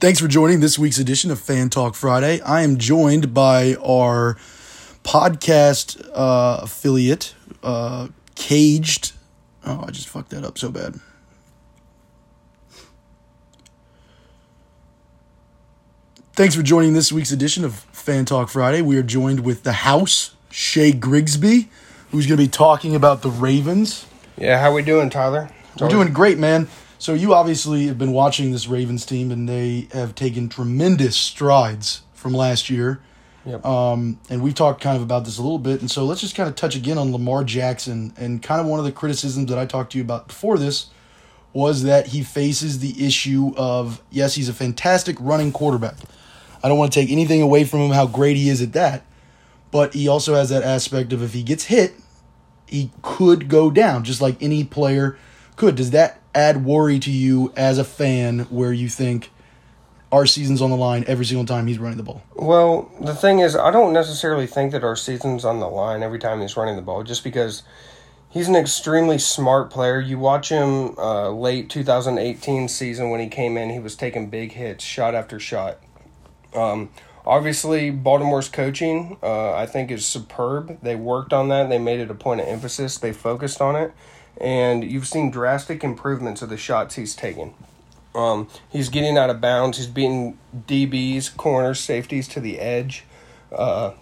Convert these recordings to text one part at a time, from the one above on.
Thanks for joining this week's edition of Fan Talk Friday. I am joined by our podcast uh, affiliate, uh, Caged. Oh, I just fucked that up so bad. Thanks for joining this week's edition of Fan Talk Friday. We are joined with the house, Shay Grigsby, who's going to be talking about the Ravens. Yeah, how we doing, Tyler? We're doing great, man. So you obviously have been watching this Ravens team, and they have taken tremendous strides from last year. Yep. Um, and we've talked kind of about this a little bit, and so let's just kind of touch again on Lamar Jackson. And kind of one of the criticisms that I talked to you about before this was that he faces the issue of yes, he's a fantastic running quarterback. I don't want to take anything away from him how great he is at that, but he also has that aspect of if he gets hit, he could go down just like any player could. Does that add worry to you as a fan where you think our season's on the line every single time he's running the ball? Well, the thing is, I don't necessarily think that our season's on the line every time he's running the ball, just because he's an extremely smart player. You watch him uh, late 2018 season when he came in, he was taking big hits, shot after shot. Um, obviously, Baltimore's coaching, uh, I think, is superb. They worked on that. They made it a point of emphasis. They focused on it, and you've seen drastic improvements of the shots he's taking. Um, he's getting out of bounds. He's beating DBs, corners, safeties to the edge. Uh,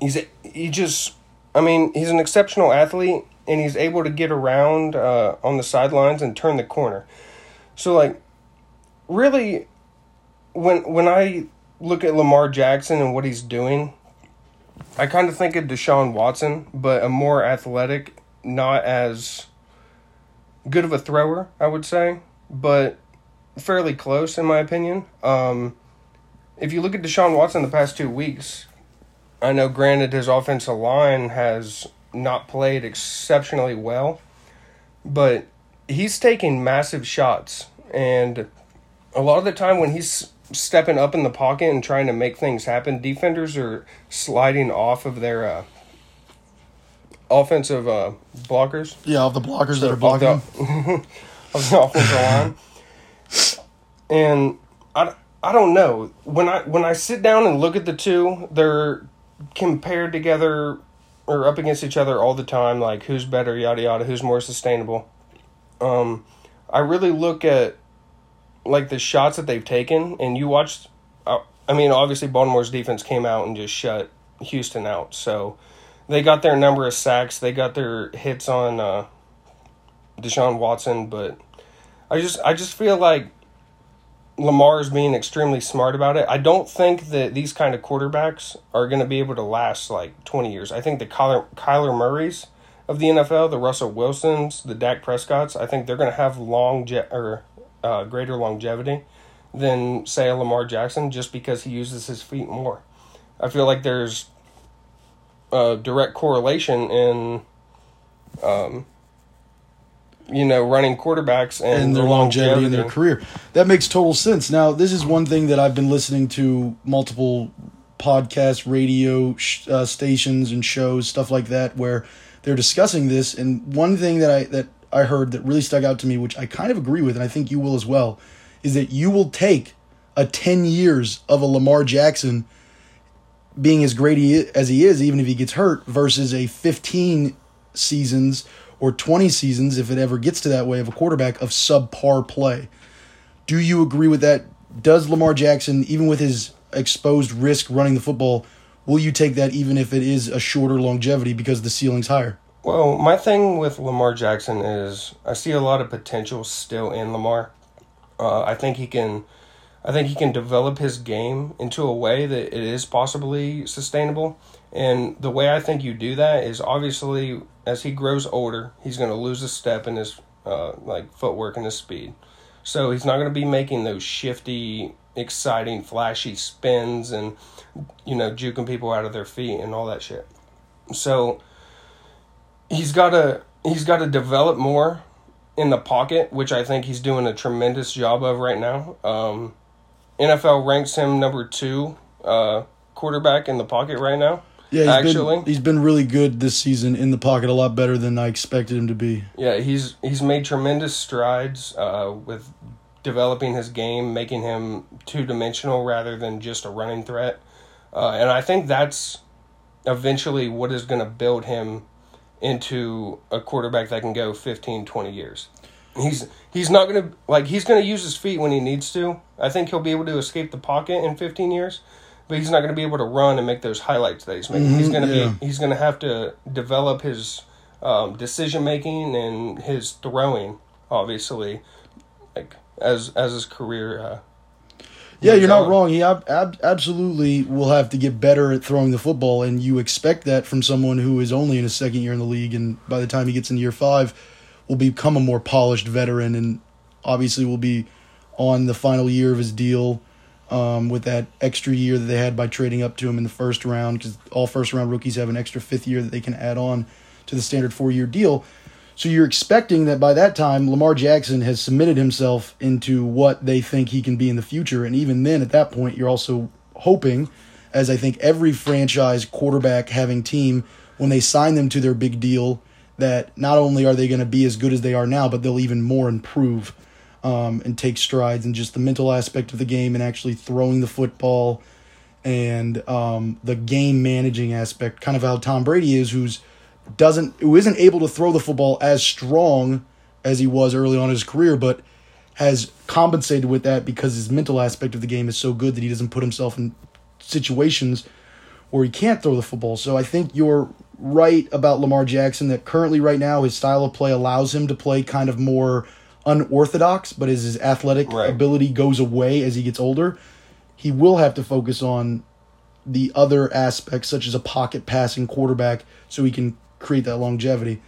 he's he just, I mean, he's an exceptional athlete, and he's able to get around uh, on the sidelines and turn the corner. So, like, really, when when I look at Lamar Jackson and what he's doing, I kind of think of Deshaun Watson, but a more athletic, not as good of a thrower, I would say, but fairly close in my opinion. Um, if you look at Deshaun Watson the past two weeks, I know granted his offensive line has not played exceptionally well, but he's taking massive shots and a lot of the time when he's stepping up in the pocket and trying to make things happen, defenders are sliding off of their uh, offensive uh, blockers. Yeah, of the blockers that are blocking. Of the, of the offensive line. And I, I don't know. When I when I sit down and look at the two, they're compared together or up against each other all the time, like who's better, yada yada, who's more sustainable. Um, I really look at like the shots that they've taken, and you watched. Uh, I mean, obviously Baltimore's defense came out and just shut Houston out. So they got their number of sacks, they got their hits on uh, Deshaun Watson, but I just I just feel like Lamar is being extremely smart about it. I don't think that these kind of quarterbacks are going to be able to last like 20 years. I think the Kyler, Kyler Murrays of the NFL, the Russell Wilsons, the Dak Prescotts, I think they're going to have long je- or uh, greater longevity than say Lamar Jackson just because he uses his feet more. I feel like there's a direct correlation in um, you know, running quarterbacks and, and their longevity, longevity in their career. That makes total sense. Now, this is one thing that I've been listening to multiple podcasts, radio sh- uh, stations, and shows, stuff like that, where they're discussing this. And one thing that I that I heard that really stuck out to me, which I kind of agree with, and I think you will as well, is that you will take a ten years of a Lamar Jackson being as great as he is, even if he gets hurt, versus a fifteen seasons or 20 seasons, if it ever gets to that way, of a quarterback of subpar play. Do you agree with that? Does Lamar Jackson, even with his exposed risk running the football, will you take that even if it is a shorter longevity because the ceiling's higher? Well, my thing with Lamar Jackson is I see a lot of potential still in Lamar. Uh, I think he can, I think he can develop his game into a way that it is possibly sustainable. And the way I think you do that is obviously as he grows older, he's going to lose a step in his uh, like footwork and his speed. So he's not going to be making those shifty, exciting, flashy spins and you know juking people out of their feet and all that shit. So he's got to he's got to develop more in the pocket, which I think he's doing a tremendous job of right now. Um, NFL ranks him number two uh, quarterback in the pocket right now. Yeah, he's actually, been, he's been really good this season in the pocket, a lot better than I expected him to be. Yeah, he's he's made tremendous strides uh, with developing his game, making him two dimensional rather than just a running threat. Uh, and I think that's eventually what is going to build him into a quarterback that can go 15, 20 years. He's he's not going to like he's to use his feet when he needs to. I think he'll be able to escape the pocket in 15 years, but he's not going to be able to run and make those highlights that he's making. Mm-hmm, he's going to yeah. be he's to have to develop his um, decision making and his throwing, obviously, like as as his career. Uh, yeah, you're not wrong. He ab- ab- absolutely will have to get better at throwing the football, and you expect that from someone who is only in his second year in the league, and by the time he gets into year five, will become a more polished veteran, and obviously will be on the final year of his deal. Um, with that extra year that they had by trading up to him in the first round, because all first round rookies have an extra fifth year that they can add on to the standard four year deal. So you're expecting that by that time, Lamar Jackson has submitted himself into what they think he can be in the future. And even then, at that point, you're also hoping, as I think every franchise quarterback having team, when they sign them to their big deal, that not only are they going to be as good as they are now, but they'll even more improve um, and take strides in just the mental aspect of the game and actually throwing the football and um, the game managing aspect, kind of how Tom Brady is, who's doesn't who isn't able to throw the football as strong as he was early on in his career, but has compensated with that because his mental aspect of the game is so good that he doesn't put himself in situations where he can't throw the football. So I think you're right about Lamar Jackson that currently right now his style of play allows him to play kind of more unorthodox, but as his athletic right. ability goes away as he gets older, he will have to focus on the other aspects such as a pocket passing quarterback so he can create that longevity.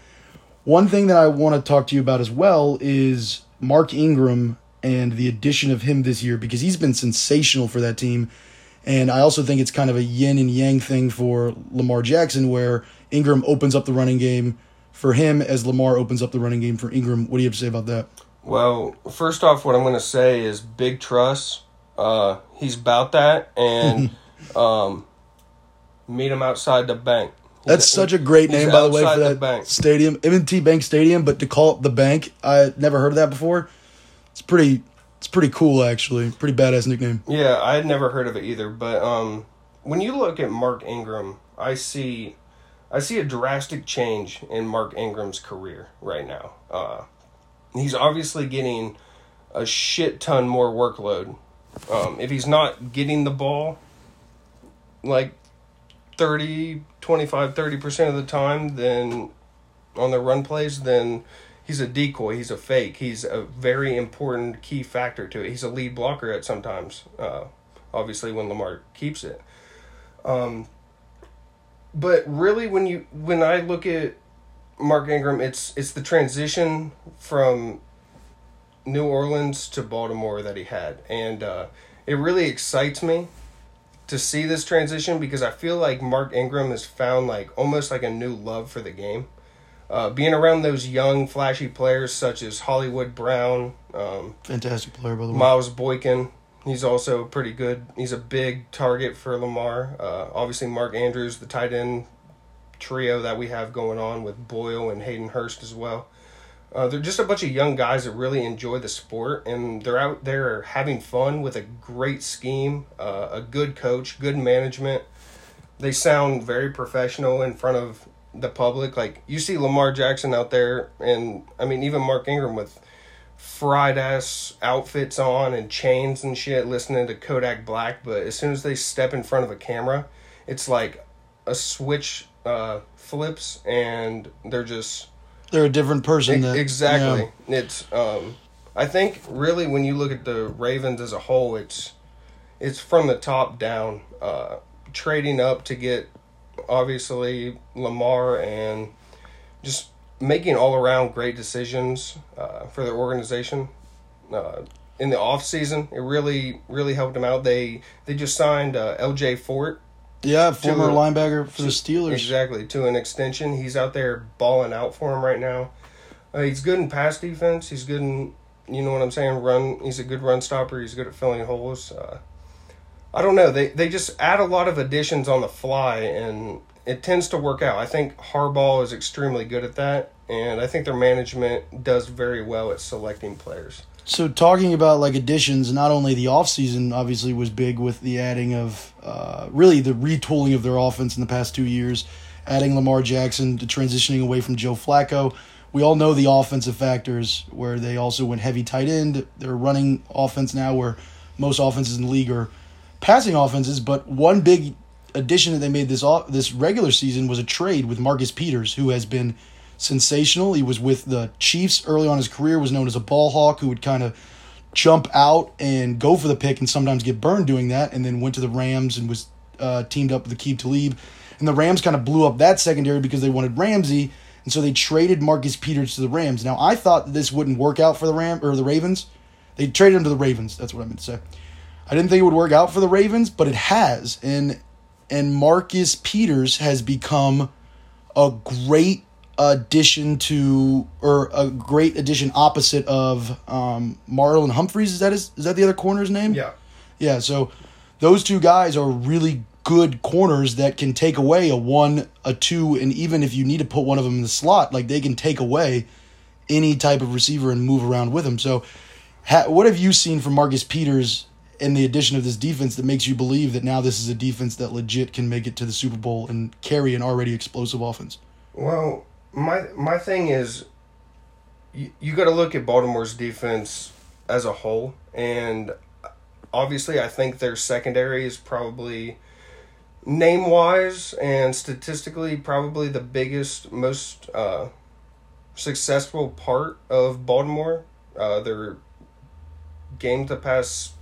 One thing that I want to talk to you about as well is Mark Ingram and the addition of him this year because he's been sensational for that team. And I also think it's kind of a yin and yang thing for Lamar Jackson where Ingram opens up the running game for him as Lamar opens up the running game for Ingram. What do you have to say about that? Well, first off, what I'm going to say is big trust. Uh, he's about that, and um, meet him outside the bank. That's such a great name, by the way, for that bank. stadium, M&T Bank Stadium. But to call it the bank, I never heard of that before. It's pretty, it's pretty cool actually. Pretty badass nickname. Yeah, I had never heard of it either. But um, when you look at Mark Ingram, I see, I see a drastic change in Mark Ingram's career right now. Uh, he's obviously getting a shit ton more workload. Um, if he's not getting the ball, like 30, 25, 30% of the time, then on the run plays, then he's a decoy. He's a fake. He's a very important key factor to it. He's a lead blocker at sometimes, uh, obviously, when Lamar keeps it. Um, but really, when you when I look at Mark Ingram, it's it's the transition from New Orleans to Baltimore that he had, and uh, it really excites me to see this transition because I feel like Mark Ingram has found like almost like a new love for the game. Uh, being around those young, flashy players such as Hollywood Brown, um, fantastic player by the way, Miles Boykin. He's also pretty good. He's a big target for Lamar. Uh, obviously, Mark Andrews, the tight end trio that we have going on with Boyle and Hayden Hurst as well. Uh, they're just a bunch of young guys that really enjoy the sport, and they're out there having fun with a great scheme, uh, a good coach, good management. They sound very professional in front of the public. Like you see Lamar Jackson out there, and I mean even Mark Ingram with fried ass outfits on and chains and shit, listening to Kodak Black. But as soon as they step in front of a camera, it's like a switch uh, flips, and they're just they're a different person. That, exactly. Yeah. It's um, I think really when you look at the Ravens as a whole, it's it's from the top down, uh, trading up to get obviously Lamar and just making all around great decisions uh, for their organization. Uh, in the off season, it really really helped them out. They they just signed uh, L.J. Fort yeah, former a, linebacker for the Steelers. Exactly, to an extension. He's out there balling out for him right now. Uh, he's good in pass defense. He's good in, you know what I'm saying, run. He's a good run stopper. He's good at filling holes. Uh, I don't know. They they just add a lot of additions on the fly, and it tends to work out. I think Harbaugh is extremely good at that, and I think their management does very well at selecting players. So talking about like additions, not only the offseason obviously was big with the adding of uh, really the retooling of their offense in the past two years, adding Lamar Jackson to transitioning away from Joe Flacco. We all know the offensive factors where they also went heavy tight end. They're running offense now where most offenses in the league are passing offenses, but one big addition that they made this this regular season was a trade with Marcus Peters, who has been sensational. He was with the Chiefs early on his career, was known as a ball hawk who would kind of jump out and go for the pick and sometimes get burned doing that, and then went to the Rams and was uh, teamed up with Aqib Talib. And the Rams kind of blew up that secondary because they wanted Ramsey, and so they traded Marcus Peters to the Rams. Now I thought that this wouldn't work out for the Ram or the Ravens. They traded him to the Ravens. That's what I meant to say. I didn't think it would work out for the Ravens, but it has. And and Marcus Peters has become a great addition to or a great addition opposite of um, Marlon Humphreys. Is that his, is that the other corner's name? Yeah. Yeah, so those two guys are really good corners that can take away a one, a two, and even if you need to put one of them in the slot, like they can take away any type of receiver and move around with them. So, ha- what have you seen from Marcus Peters in the addition of this defense that makes you believe that now this is a defense that legit can make it to the Super Bowl and carry an already explosive offense? Well, my my thing is, you, you got to look at Baltimore's defense as a whole, and obviously, I think their secondary is probably name wise and statistically probably the biggest, most uh, successful part of Baltimore. Uh, their game the past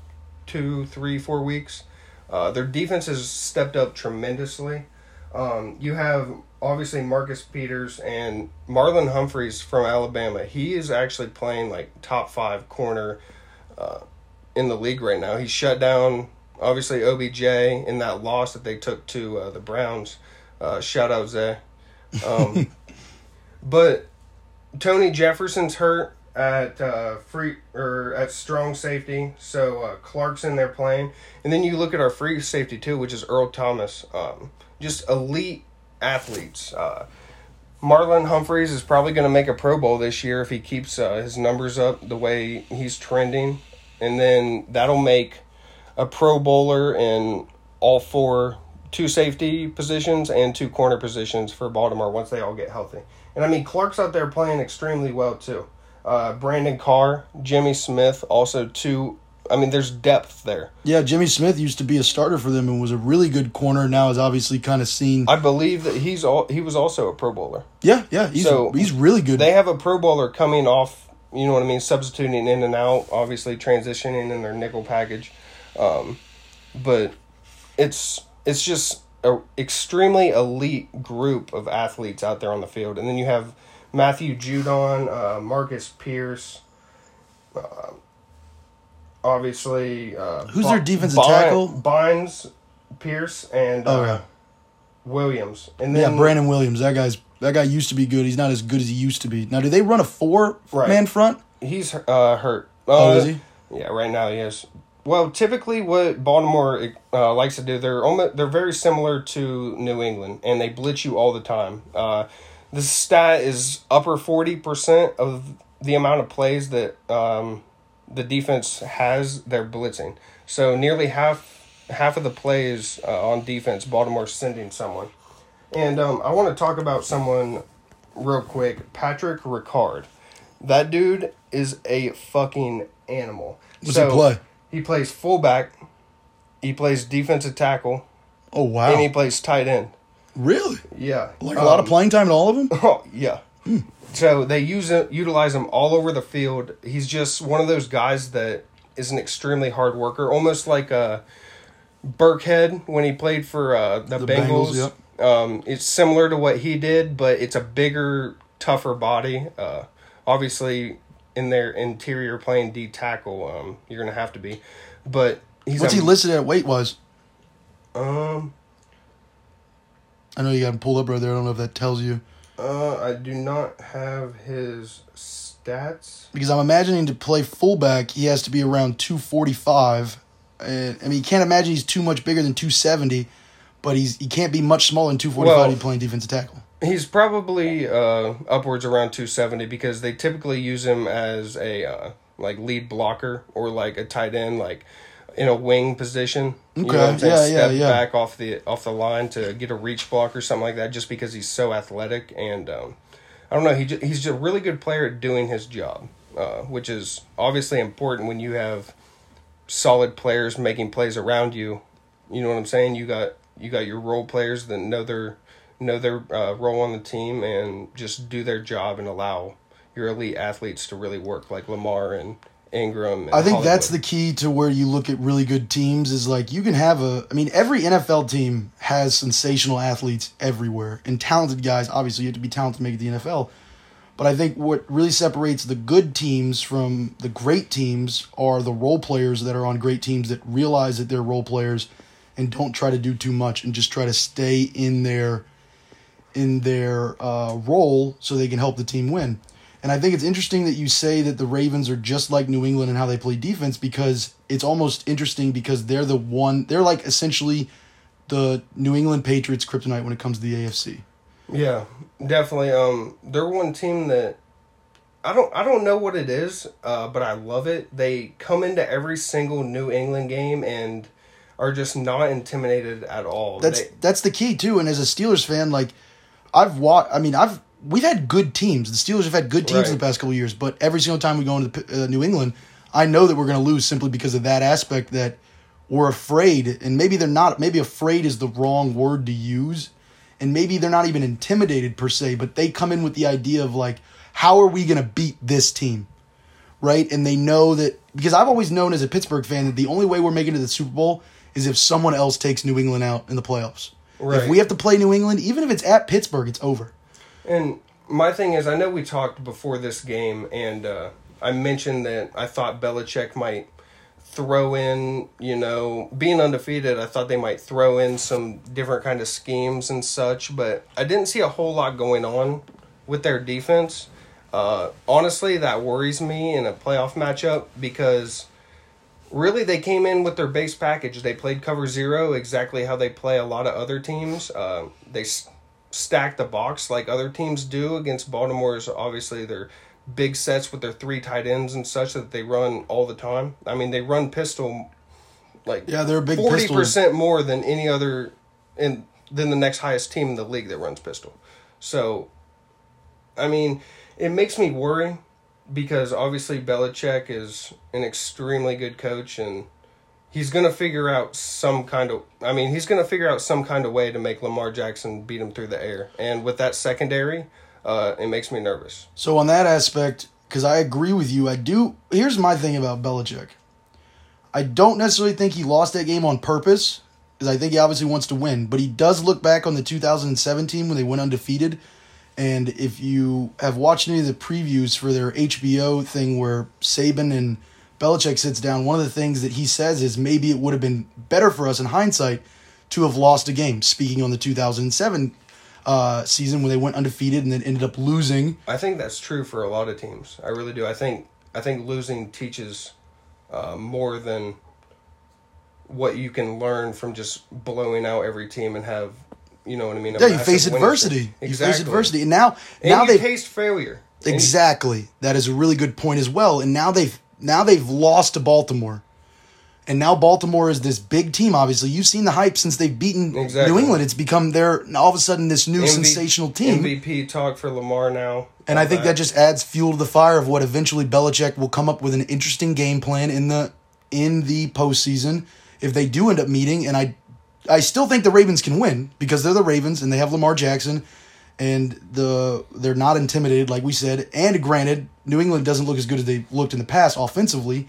two, three, four weeks. Uh, their defense has stepped up tremendously. Um, you have obviously Marcus Peters and Marlon Humphreys from Alabama. He is actually playing like top five corner uh, in the league right now. He shut down obviously OBJ in that loss that they took to uh, the Browns. Uh, shout out Zay. Um, but Tony Jefferson's hurt at uh, free or at strong safety, so uh, Clarkson they're playing, and then you look at our free safety too, which is Earl Thomas. Um, just elite athletes. Uh, Marlon Humphreys is probably going to make a Pro Bowl this year if he keeps uh, his numbers up the way he's trending, and then that'll make a Pro Bowler in all four two safety positions and two corner positions for Baltimore once they all get healthy. And I mean Clark's out there playing extremely well too. Uh, Brandon Carr, Jimmy Smith, also two. I mean, there's depth there. Yeah, Jimmy Smith used to be a starter for them and was a really good corner. Now is obviously kind of seen. I believe that he's all he was also a Pro Bowler. Yeah, yeah, he's So, he's really good. They have a Pro Bowler coming off. You know what I mean? Substituting in and out, obviously transitioning in their nickel package, um, but it's it's just a extremely elite group of athletes out there on the field, and then you have Matthew Judon, uh, Marcus Pierce, uh, obviously. Uh, Who's their defensive tackle? Bynes, Pierce, and uh, oh yeah, Williams, and then yeah, Brandon Williams. That guy's that guy used to be good. He's not as good as he used to be. Now, do they run a four Right. man front? He's uh, hurt. Oh, Uh, is he? Yeah, right now he is. Well, typically, what Baltimore uh, likes to do, they're almost, they're very similar to New England, and they blitz you all the time. Uh, the stat is upper forty percent of the amount of plays that um, the defense has. They're blitzing, so nearly half half of the plays uh, on defense, Baltimore's sending someone. And um, I want to talk about someone real quick, Patrick Ricard. That dude is a fucking animal. What's he play? He plays fullback. He plays defensive tackle, Oh wow, and he plays tight end. Really? Yeah, Like a lot of Um, playing time in all of them. Oh yeah. So they use it, utilize him all over the field. He's just one of those guys that is an extremely hard worker, almost like uh, Burkhead when he played for uh, the, The Bengals. Bengals, Um, it's similar to what he did, but it's a bigger, tougher body. Uh, obviously, in their interior playing D tackle, um, you're gonna have to be. But he's What's a, he listed at weight wise? Um, I know you got him pulled up right there. I don't know if that tells you uh, I do not have his stats. because I'm imagining to play fullback, he has to be around two forty five. And I mean, you can't imagine he's too much bigger than two seventy, but he's he can't be much smaller than two forty five. Well- to playing defensive tackle. He's probably uh, upwards around 270 because they typically use him as a uh, like lead blocker or like a tight end, like in a wing position. You know I'm saying? yeah, yeah, Step back off the off the line to get a reach block or something like that, just because he's so athletic and um, I don't know. He ju- he's just a really good player at doing his job, uh, which is obviously important when you have solid players making plays around you. You know what I'm saying? You got you got your role players that know their know their uh, role on the team and just do their job and allow your elite athletes to really work, like Lamar and Ingram. I think that's the key to where you look at really good teams is like you can have a I mean every NFL team has sensational athletes everywhere and talented guys obviously you have to be talented to make it the NFL but I think what really separates the good teams from the great teams are the role players that are on great teams that realize that they're role players and don't try to do too much and just try to stay in their in their uh, role so they can help the team win. And I think it's interesting that you say that the Ravens are just like New England and how they play defense because it's almost interesting because they're the one they're like essentially the New England Patriots kryptonite when it comes to the AFC. Yeah, definitely. Um, they're one team that I don't I don't know what it is, uh, but I love it. They come into every single New England game and are just not intimidated at all. That's They- that's the key too. And as a Steelers fan, like I've watched. I mean, I've we've had good teams. The Steelers have had good teams in the past couple of years. But every single time we go into the, uh, New England, I know that we're going to lose simply because of that aspect that we're afraid. And maybe they're not. Maybe afraid is the wrong word to use. And maybe they're not even intimidated per se, but they come in with the idea of like, how are we going to beat this team? right? And they know that because I've always known as a Pittsburgh fan that the only way we're making it to the Super Bowl is if someone else takes New England out in the playoffs. If we have to play New England, even if it's at Pittsburgh, it's over. And my thing is, I know we talked before this game, and uh, I mentioned that I thought Belichick might throw in, you know, being undefeated. I thought they might throw in some different kind of schemes and such, but I didn't see a whole lot going on with their defense. Uh, honestly, that worries me in a playoff matchup because really they came in with their base package. They played cover zero exactly how they play a lot of other teams. Uh, they stack the box like other teams do against Baltimore's. Obviously, their big sets with their three tight ends and such that they run all the time. I mean, they run pistol like Yeah, they're big forty percent more than any other and than the next highest team in the league that runs pistol. So, I mean, it makes me worry because obviously Belichick is an extremely good coach and he's going to figure out some kind of I mean, he's going to figure out some kind of way to make Lamar Jackson beat him through the air. And with that secondary, uh, it makes me nervous. So on that aspect, because I agree with you, I do. Here's my thing about Belichick. I don't necessarily think he lost that game on purpose, because I think he obviously wants to win. But he does look back on the 2017 when they went undefeated, and if you have watched any of the previews for their HBO thing where Saban and Belichick sits down, one of the things that he says is maybe it would have been better for us in hindsight to have lost a game. Speaking on the 2007 uh, season when they went undefeated and then ended up losing. I think that's true for a lot of teams. I really do. I think I think losing teaches uh, more than what you can learn from just blowing out every team and have you know what I mean. Yeah, you face adversity. streak. You face adversity, and now And now they taste failure. Exactly that is a really good point as well. And now they've now they've lost to Baltimore, and now Baltimore is this big team. Obviously, you've seen the hype since they've beaten Exactly. New England. It's become their all of a sudden this new MV sensational team. MVP talk for Lamar now. And I think that just adds fuel to the fire of what eventually Belichick will come up with an interesting game plan in the in the postseason if they do end up meeting. And I I still think the Ravens can win because they're the Ravens and they have Lamar Jackson and the they're not intimidated like we said. And granted, New England doesn't look as good as they looked in the past offensively,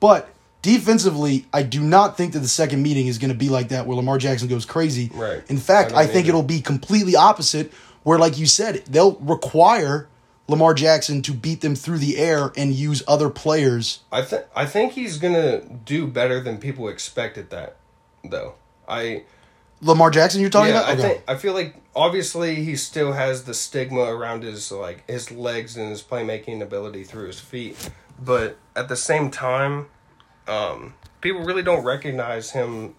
but defensively, I do not think that the second meeting is going to be like that where Lamar Jackson goes crazy. Right. In fact, I I, think either. it'll be completely opposite where like you said, they'll require Lamar Jackson to beat them through the air and use other players. I think I think he's gonna do better than people expected that though. I Lamar Jackson you're talking yeah, about? I think I feel like obviously he still has the stigma around his like his legs and his playmaking ability through his feet, but at the same time, um, people really don't recognize him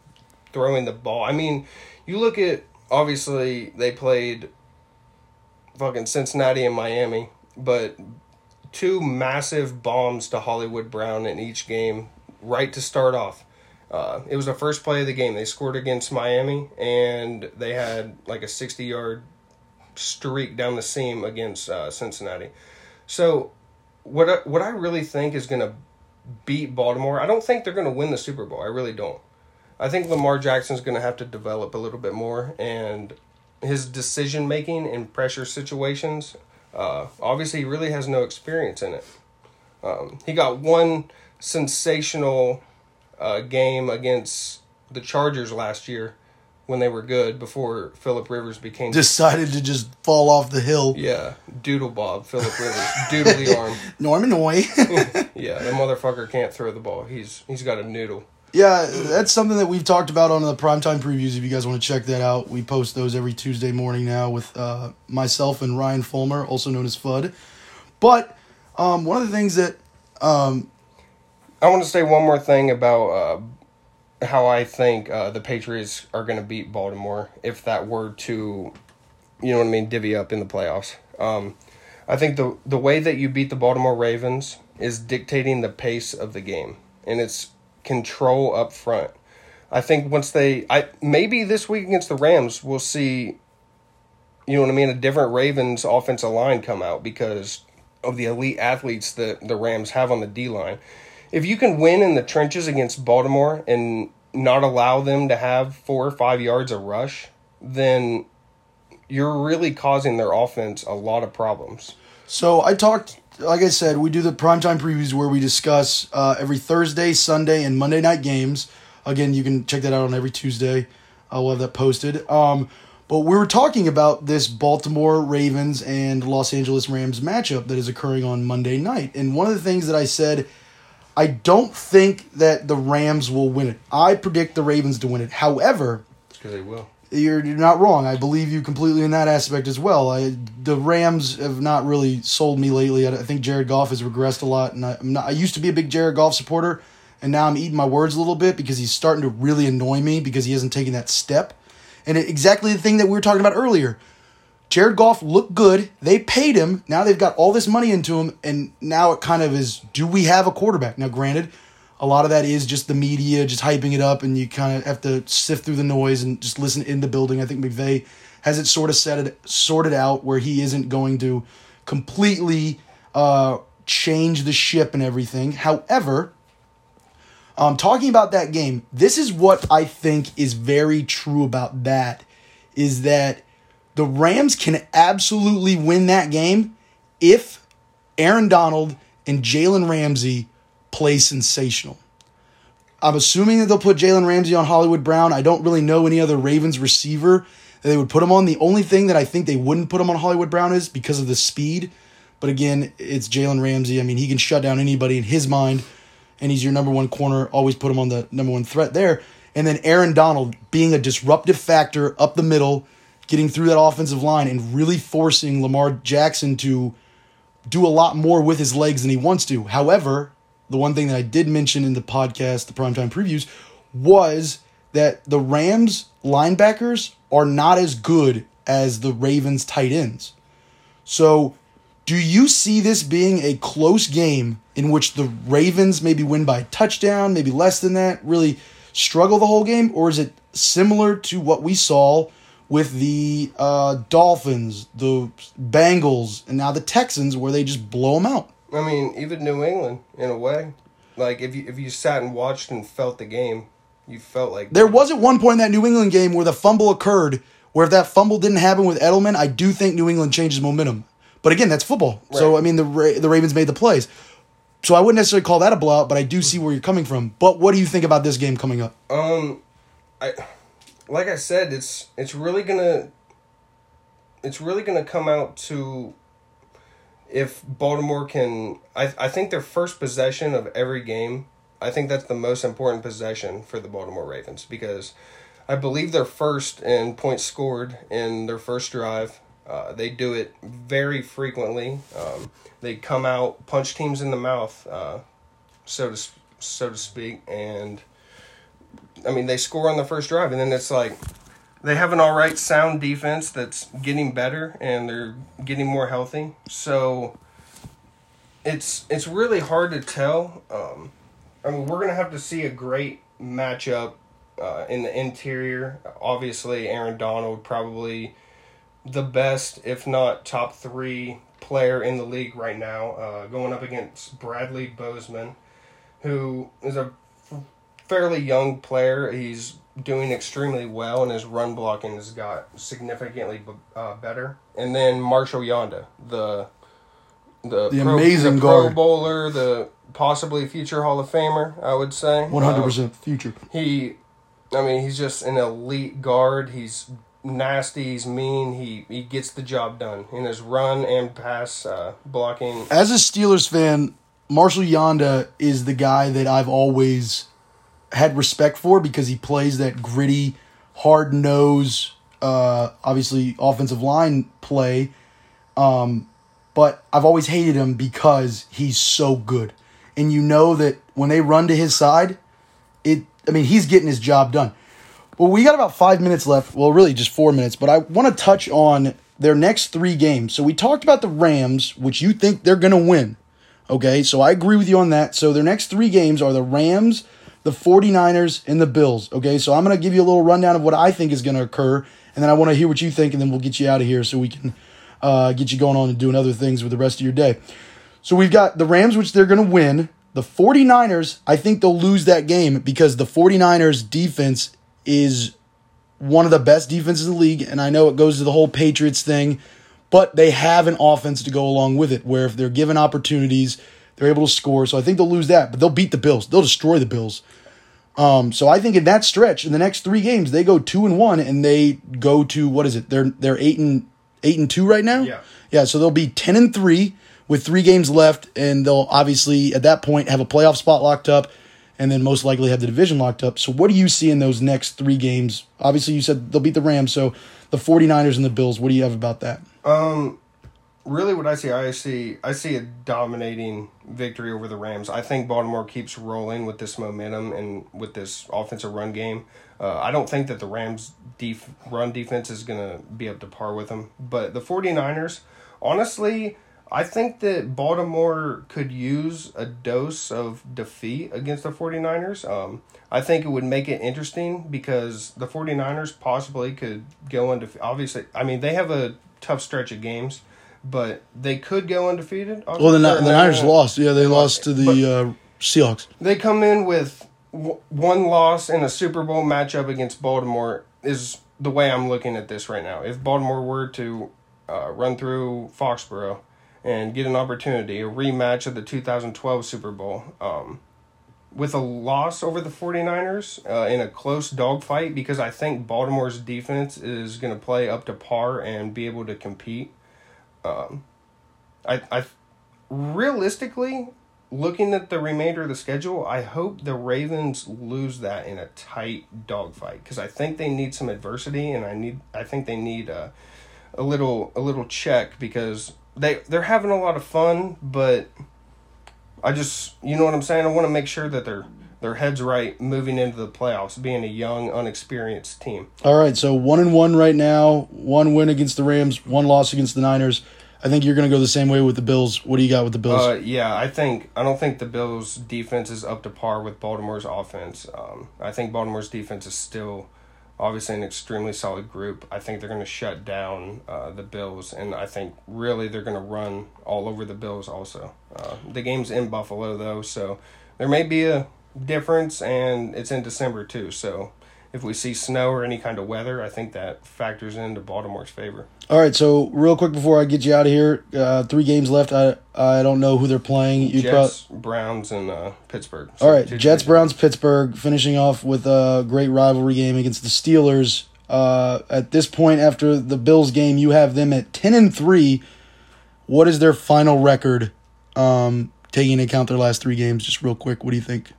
throwing the ball. I mean, you look at obviously they played fucking Cincinnati and Miami, but two massive bombs to Hollywood Brown in each game, right to start off. Uh, it was the first play of the game. They scored against Miami, and they had like a 60 yard streak down the seam against uh, Cincinnati. So, what I, what I really think is going to beat Baltimore, I don't think they're going to win the Super Bowl. I really don't. I think Lamar Jackson's going to have to develop a little bit more, and his decision making in pressure situations. Uh, obviously, he really has no experience in it. Um, he got one sensational uh, game against the Chargers last year when they were good before Philip Rivers became Decided to just fall off the hill. yeah Doodle Bob Philip Rivers Doodle the arm Norman Noy. yeah that motherfucker can't throw the ball he's he's got a noodle yeah, that's something that we've talked about on the primetime previews. If you guys want to check that out, we post those every Tuesday morning now with uh, myself and Ryan Fulmer, also known as Fudd. But um, one of the things that um, I want to say one more thing about uh, how I think uh, the Patriots are going to beat Baltimore if that were to, you know what I mean, divvy up in the playoffs. Um, I think the the way that you beat the Baltimore Ravens is dictating the pace of the game, and it's control up front. I think once they, I maybe this week against the Rams, we'll see. You know what I mean? A different Ravens offensive line come out because of the elite athletes that the Rams have on the D line. If you can win in the trenches against Baltimore and not allow them to have four or five yards of rush, then you're really causing their offense a lot of problems. So I talked, like I said, we do the primetime previews where we discuss uh, every Thursday, Sunday, and Monday night games. Again, you can check that out on every Tuesday. I'll have that posted. Um, but we were talking about this Baltimore Ravens and Los Angeles Rams matchup that is occurring on Monday night. And one of the things that I said, I don't think that the Rams will win it. I predict the Ravens to win it. However, Because they will. you're, you're not wrong. I believe you completely in that aspect as well. I, the Rams have not really sold me lately. I, I think Jared Goff has regressed a lot, and I, I'm not. I used to be a big Jared Goff supporter, and now I'm eating my words a little bit because he's starting to really annoy me because he hasn't taken that step. And it, exactly the thing that we were talking about earlier. Jared Goff looked good. They paid him. Now they've got all this money into him, and now it kind of is do we have a quarterback? Now, granted, a lot of that is just the media just hyping it up, and you kind of have to sift through the noise and just listen in the building. I think McVay has it sort of set it, sorted out where he isn't going to completely uh, change the ship and everything. However, um, talking about that game, this is what I think is very true about that is that the Rams can absolutely win that game if Aaron Donald and Jalen Ramsey play sensational. I'm assuming that they'll put Jalen Ramsey on Hollywood Brown. I don't really know any other Ravens receiver that they would put him on. The only thing that I think they wouldn't put him on Hollywood Brown is because of the speed. But again, it's Jalen Ramsey. I mean, he can shut down anybody in his mind, and he's your number one corner. Always put him on the number one threat there. And then Aaron Donald being a disruptive factor up the middle, getting through that offensive line, and really forcing Lamar Jackson to do a lot more with his legs than he wants to. However, the one thing that I did mention in the podcast, the primetime previews, was that the Rams linebackers are not as good as the Ravens tight ends. So, do you see this being a close game in which the Ravens maybe win by touchdown, maybe less than that, really struggle the whole game? Or is it similar to what we saw with the uh, Dolphins, the Bengals, and now the Texans, where they just blow them out? I mean, even New England, in a way. Like, if you, if you sat and watched and felt the game, you felt like. There was at one point in that New England game where the fumble occurred, where if that fumble didn't happen with Edelman, I do think New England changes momentum. But again, that's football. So I mean, the Ra- the Ravens made the plays. So I wouldn't necessarily call that a blowout, but I do see where you're coming from. But what do you think about this game coming up? Um, I like I said, it's it's really gonna it's really gonna come out to if Baltimore can. I I think their first possession of every game. I think that's the most important possession for the Baltimore Ravens because I believe they're first in points scored in their first drive. Uh, they do it very frequently. Um, they come out, punch teams in the mouth, uh, so to so to speak, and I mean, they score on the first drive, and then it's like they have an all right sound defense that's getting better, and they're getting more healthy. So it's it's really hard to tell. Um, I mean, we're gonna have to see a great matchup uh, in the interior. Obviously, Aaron Donald probably the best, if not top three player in the league right now, uh, going up against Bradley Bozeman, who is a fairly young player. He's doing extremely well, and his run blocking has got significantly uh, better. And then Marshall Yanda, the the, The pro, amazing the Pro guard. Bowler, the possibly future Hall of Famer, I would say. One hundred percent future. he I mean, he's just an elite guard. He's nasty, he's mean, he he gets the job done in his run and pass uh, blocking. As a Steelers fan, Marshall Yonda is the guy that I've always had respect for because he plays that gritty, hard nose, uh, obviously offensive line play. Um, but I've always hated him because he's so good, and you know that when they run to his side, it. I mean, he's getting his job done. Well, we got about five minutes left. Well, really just four minutes, but I want to touch on their next three games. So we talked about the Rams, which you think they're going to win. Okay, so I agree with you on that. So their next three games are the Rams, the 49ers, and the Bills. Okay, so I'm going to give you a little rundown of what I think is going to occur, and then I want to hear what you think, and then we'll get you out of here so we can uh, get you going on and doing other things with the rest of your day. So we've got the Rams, which they're going to win. The 49ers, I think they'll lose that game because the 49ers defense is one of the best defenses in the league. And I know it goes to the whole Patriots thing, but they have an offense to go along with it where if they're given opportunities, they're able to score. So I think they'll lose that, but they'll beat the Bills. They'll destroy the Bills. Um, so I think in that stretch, in the next three games, they go two and one, and they go to what is it? They're they're eight and eight and two right now. Yeah. yeah. So they'll be ten and three with three games left, and they'll obviously at that point have a playoff spot locked up, and then most likely have the division locked up. So what do you see in those next three games? Obviously, you said they'll beat the Rams, so the 49ers and the Bills. What do you have about that? Um, really, what I see, I see, I see a dominating victory over the Rams. I think Baltimore keeps rolling with this momentum and with this offensive run game. Uh, I don't think that the Rams' def- run defense is going to be up to par with them. But the 49ers, honestly, I think that Baltimore could use a dose of defeat against the 49ers. Um, I think it would make it interesting because the 49ers possibly could go undefeated. Obviously, I mean, they have a tough stretch of games, but they could go undefeated. Well, the, the Niners lost. Yeah, they lost to the uh, Seahawks. They come in with w- one loss in a Super Bowl matchup against Baltimore, is the way I'm looking at this right now. If Baltimore were to uh, run through Foxborough and get an opportunity, a rematch of the 2012 Super Bowl, um, with a loss over the 49ers uh, in a close dogfight, because I think Baltimore's defense is going to play up to par and be able to compete. Um, I, I realistically, looking at the remainder of the schedule, I hope the Ravens lose that in a tight dogfight because I think they need some adversity, and I need I think they need a, a little a little check because they they're having a lot of fun, but I just you know what I'm saying. I want to make sure that their their heads right moving into the playoffs, being a young, unexperienced team. All right, so one and one right now. One win against the Rams, one loss against the Niners. I think you're going to go the same way with the Bills. What do you got with the Bills? Uh, yeah, I think I don't think the Bills' defense is up to par with Baltimore's offense. Um, I think Baltimore's defense is still obviously an extremely solid group. I think they're going to shut down uh, the Bills, and I think really they're going to run all over the Bills. Also, uh, the game's in Buffalo though, so there may be a difference, and it's in December too. So if we see snow or any kind of weather, I think that factors into Baltimore's favor. All right, so real quick before I get you out of here, uh, three games left. I I don't know who they're playing. You Jets, Browns, and uh, Pittsburgh. All right, Jets, Browns, Pittsburgh, finishing off with a great rivalry game against the Steelers. Uh, at this point, after the Bills game, you have them at ten and three. What is their final record? Um, taking into account their last three games, just real quick. What do you think?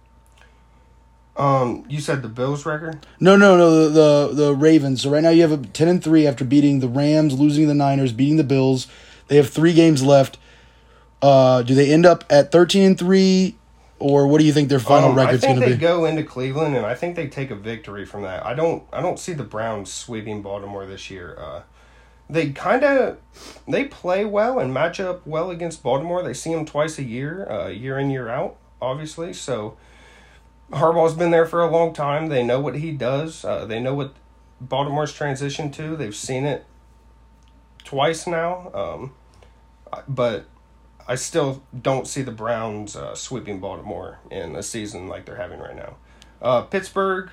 Um, you said the Bills record. No, no, no. The, the the Ravens. So right now you have a ten and three after beating the Rams, losing the Niners, beating the Bills. They have three games left. Uh, do they end up at thirteen and three, or what do you think their final Um, record's I think going they to be? go into Cleveland, and I think they take a victory from that. I don't. I don't see the Browns sweeping Baltimore this year. Uh, they kind of they play well and match up well against Baltimore. They see them twice a year, uh, year in year out, obviously. So Harbaugh's been there for a long time. They know what he does. Uh, they know what Baltimore's transition to. They've seen it twice now. Um, but I still don't see the Browns uh, sweeping Baltimore in a season like they're having right now. Uh, Pittsburgh.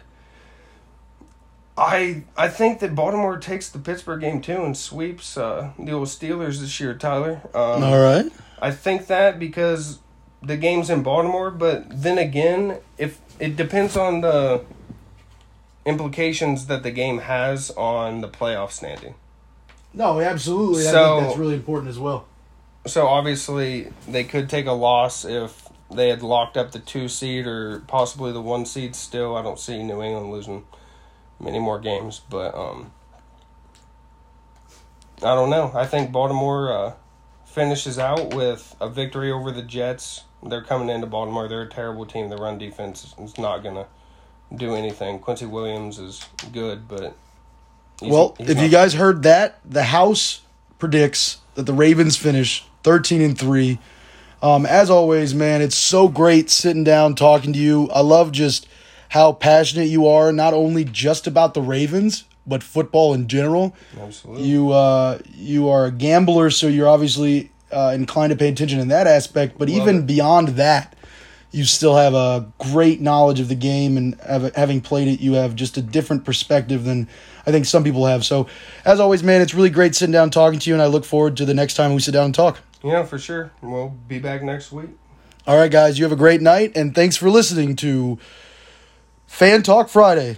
I I think that Baltimore takes the Pittsburgh game too and sweeps uh, the old Steelers this year, Tyler. Um, All right. I think that because the game's in Baltimore, but then again, if it depends on the implications that the game has on the playoff standing. No, absolutely. I So- think that's really important as well. So obviously, they could take a loss if they had locked up the two seed or possibly the one seed. Still, I don't see New England losing many more games, but um, I don't know. I think Baltimore uh, finishes out with a victory over the Jets. They're coming into Baltimore. They're a terrible team. The run defense is not gonna do anything. Quincy Williams is good, but he's- Well, he's if you guys heard that, the house predicts that the Ravens finish 13 and 3. Um, as always, man, it's so great sitting down talking to you. I love just how passionate you are, not only just about the Ravens, but football in general. absolutely. You uh, you are a gambler, so you're obviously uh, inclined to pay attention in that aspect. But Love even it. beyond that, you still have a great knowledge of the game, and have, having played it, you have just a different perspective than I think some people have. So, as always, man, it's really great sitting down talking to you, and I look forward to the next time we sit down and talk. Yeah, for sure. We'll be back next week. All right, guys, you have a great night, and thanks for listening to Fan Talk Friday.